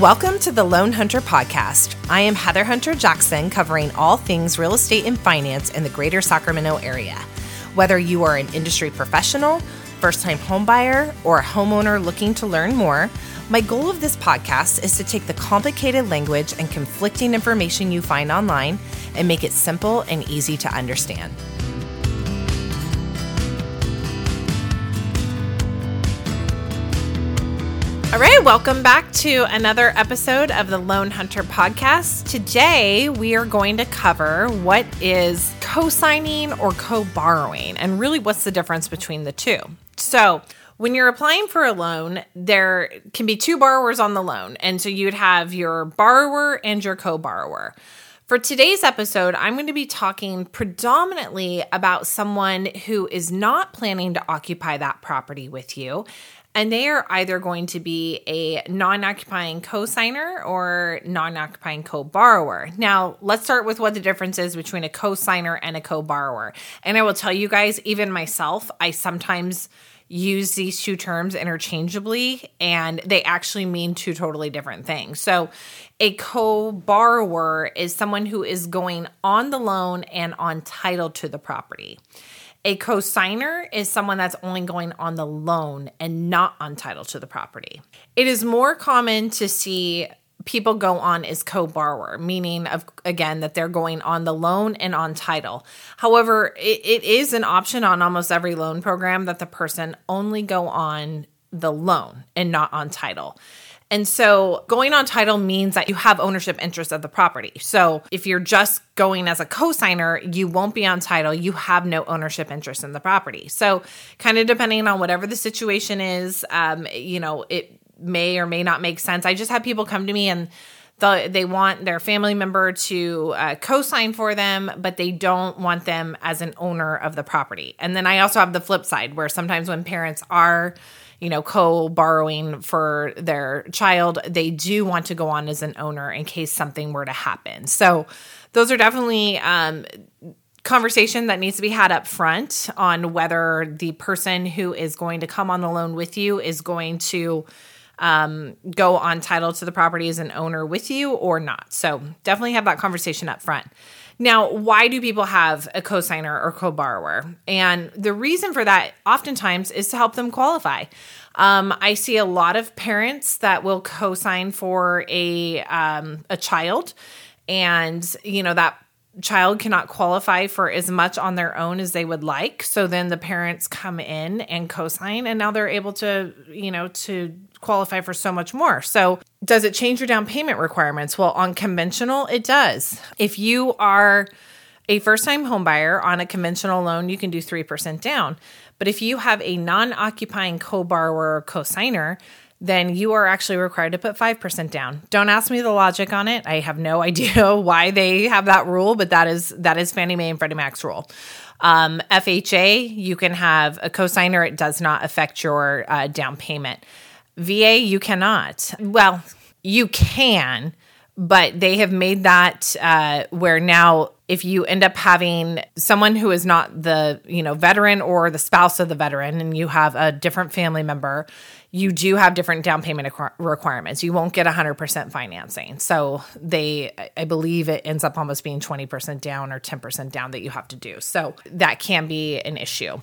Welcome to the Loan Hunter Podcast. I am Heather Hunter Jackson, covering all things real estate and finance in the greater Sacramento area. Whether you are an industry professional, first time homebuyer, or a homeowner looking to learn more, my goal of this podcast is to take the complicated language and conflicting information you find online and make it simple and easy to understand. All right, welcome back to another episode of the Loan Hunter podcast. Today, we are going to cover what is co signing or co borrowing, and really what's the difference between the two. So, when you're applying for a loan, there can be two borrowers on the loan. And so you'd have your borrower and your co borrower. For today's episode, I'm going to be talking predominantly about someone who is not planning to occupy that property with you and they are either going to be a non occupying co-signer or non occupying co borrower. Now, let's start with what the difference is between a co signer and a co borrower. And I will tell you guys, even myself, I sometimes use these two terms interchangeably and they actually mean two totally different things. So, a co borrower is someone who is going on the loan and on title to the property. A cosigner is someone that's only going on the loan and not on title to the property. It is more common to see people go on as co-borrower meaning of again that they're going on the loan and on title however it, it is an option on almost every loan program that the person only go on the loan and not on title and so going on title means that you have ownership interest of the property. So if you're just going as a cosigner, you won't be on title. You have no ownership interest in the property. So kind of depending on whatever the situation is, um, you know, it may or may not make sense. I just have people come to me and the, they want their family member to uh, co-sign for them, but they don't want them as an owner of the property. And then I also have the flip side where sometimes when parents are you know, co borrowing for their child, they do want to go on as an owner in case something were to happen. So, those are definitely um, conversation that needs to be had up front on whether the person who is going to come on the loan with you is going to um, go on title to the property as an owner with you or not. So definitely have that conversation up front. Now, why do people have a cosigner or co borrower? And the reason for that oftentimes is to help them qualify. Um, I see a lot of parents that will co-sign for a um, a child, and you know that child cannot qualify for as much on their own as they would like. So then the parents come in and co-sign, and now they're able to you know to qualify for so much more. So, does it change your down payment requirements? Well, on conventional, it does. If you are a first time home buyer on a conventional loan, you can do 3% down. But if you have a non occupying co borrower or co signer, then you are actually required to put 5% down. Don't ask me the logic on it. I have no idea why they have that rule, but that is that is Fannie Mae and Freddie Mac's rule. Um, FHA, you can have a cosigner. It does not affect your uh, down payment. VA, you cannot. Well, you can, but they have made that uh, where now if you end up having someone who is not the you know veteran or the spouse of the veteran and you have a different family member you do have different down payment requirements. You won't get 100% financing. So they i believe it ends up almost being 20% down or 10% down that you have to do. So that can be an issue.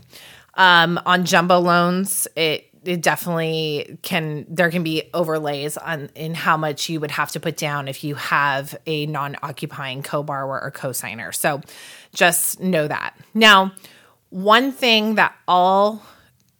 Um, on jumbo loans it it definitely can there can be overlays on in how much you would have to put down if you have a non-occupying co-borrower or co-signer. So just know that. Now, one thing that all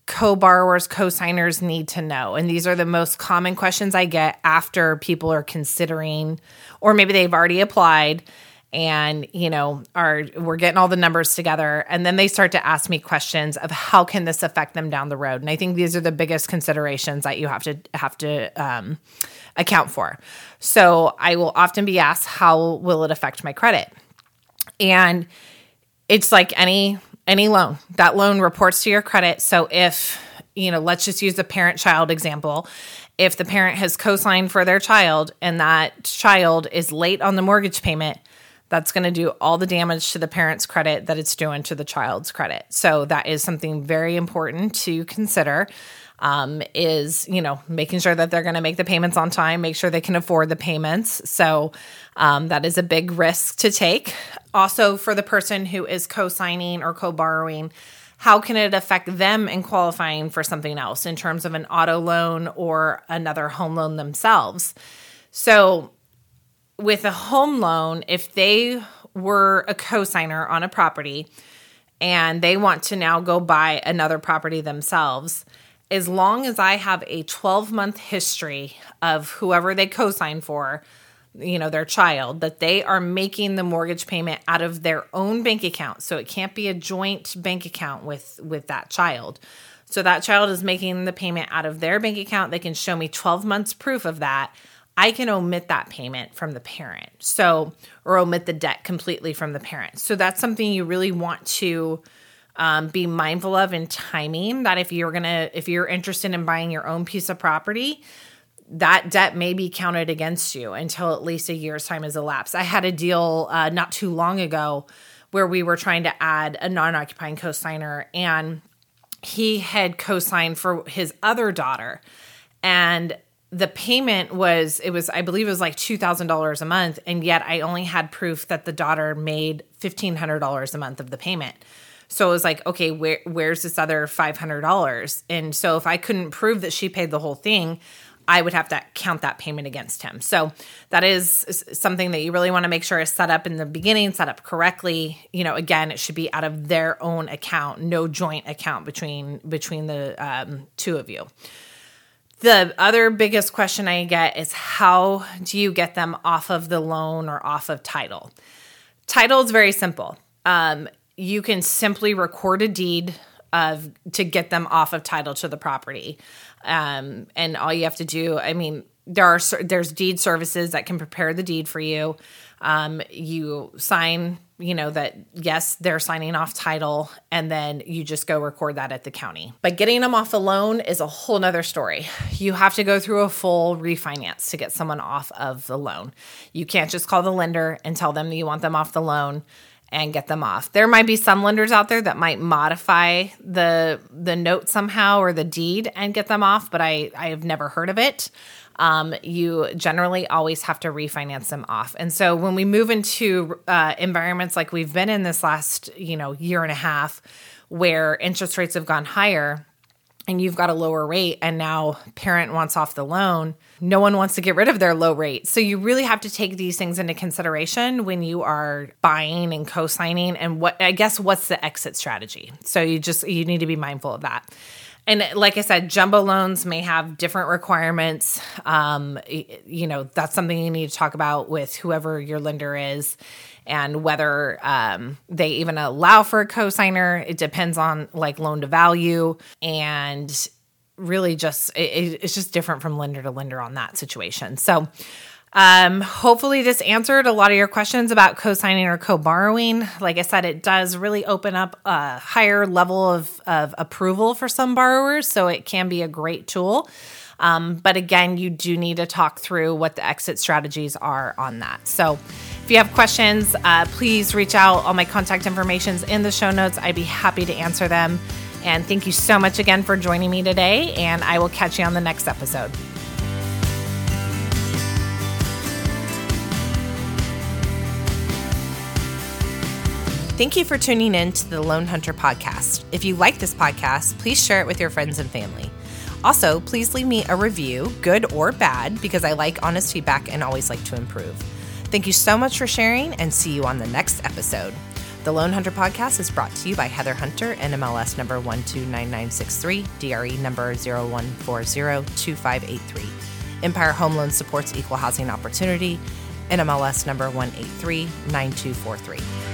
co-borrowers, co-signers need to know, and these are the most common questions I get after people are considering or maybe they've already applied and you know are we're getting all the numbers together. And then they start to ask me questions of how can this affect them down the road? And i think these are the biggest considerations that you have to have to um, account for. So i will often be asked how will it affect my credit? And it's like any any loan. That loan reports to your credit. So if you know let's just use the parent child example. If the parent has co-signed for their child and that child is late on the mortgage payment that's going to do all the damage to the parent's credit that it's doing to the child's credit. So that is something very important to consider. Um, is you know making sure that they're going to make the payments on time, make sure they can afford the payments. So um, that is a big risk to take. Also, for the person who is co-signing or co-borrowing, how can it affect them in qualifying for something else in terms of an auto loan or another home loan themselves? So with a home loan, if they were a cosigner on a property and they want to now go buy another property themselves, as long as I have a 12 month history of whoever they cosign for, you know, their child, that they are making the mortgage payment out of their own bank account. So it can't be a joint bank account with with that child. So that child is making the payment out of their bank account. They can show me 12 months proof of that. I can omit that payment from the parent. So, or omit the debt completely from the parent. So, that's something you really want to um, be mindful of in timing. That if you're gonna, if you're interested in buying your own piece of property, that debt may be counted against you until at least a year's time has elapsed. I had a deal uh, not too long ago where we were trying to add a non occupying cosigner, and he had co signed for his other daughter. And the payment was it was i believe it was like $2000 a month and yet i only had proof that the daughter made $1500 a month of the payment. So it was like okay where, where's this other $500 and so if i couldn't prove that she paid the whole thing i would have to count that payment against him. So that is something that you really want to make sure is set up in the beginning set up correctly. You know again it should be out of their own account no joint account between between the um, two of you the other biggest question I get is how do you get them off of the loan or off of title? Title is very simple. Um, you can simply record a deed of to get them off of title to the property, um, and all you have to do. I mean, there are there's deed services that can prepare the deed for you. Um, you sign you know, that yes, they're signing off title and then you just go record that at the county. But getting them off the loan is a whole nother story. You have to go through a full refinance to get someone off of the loan. You can't just call the lender and tell them that you want them off the loan and get them off. There might be some lenders out there that might modify the the note somehow or the deed and get them off, but I I have never heard of it um, you generally always have to refinance them off. And so when we move into uh, environments like we've been in this last, you know, year and a half, where interest rates have gone higher, and you've got a lower rate and now parent wants off the loan no one wants to get rid of their low rate. So you really have to take these things into consideration when you are buying and co-signing and what i guess what's the exit strategy? So you just you need to be mindful of that and like I said, jumbo loans may have different requirements. Um, you know, that's something you need to talk about with whoever your lender is and whether um, they even allow for a cosigner. It depends on like loan to value and really just it, it's just different from lender to lender on that situation. So um, hopefully, this answered a lot of your questions about co signing or co borrowing. Like I said, it does really open up a higher level of, of approval for some borrowers, so it can be a great tool. Um, but again, you do need to talk through what the exit strategies are on that. So, if you have questions, uh, please reach out. All my contact information is in the show notes. I'd be happy to answer them. And thank you so much again for joining me today. And I will catch you on the next episode. Thank you for tuning in to the Loan Hunter podcast. If you like this podcast, please share it with your friends and family. Also, please leave me a review, good or bad, because I like honest feedback and always like to improve. Thank you so much for sharing and see you on the next episode. The Loan Hunter podcast is brought to you by Heather Hunter, NMLS number 129963, DRE number 01402583. Empire Home Loan supports equal housing opportunity, NMLS number 1839243.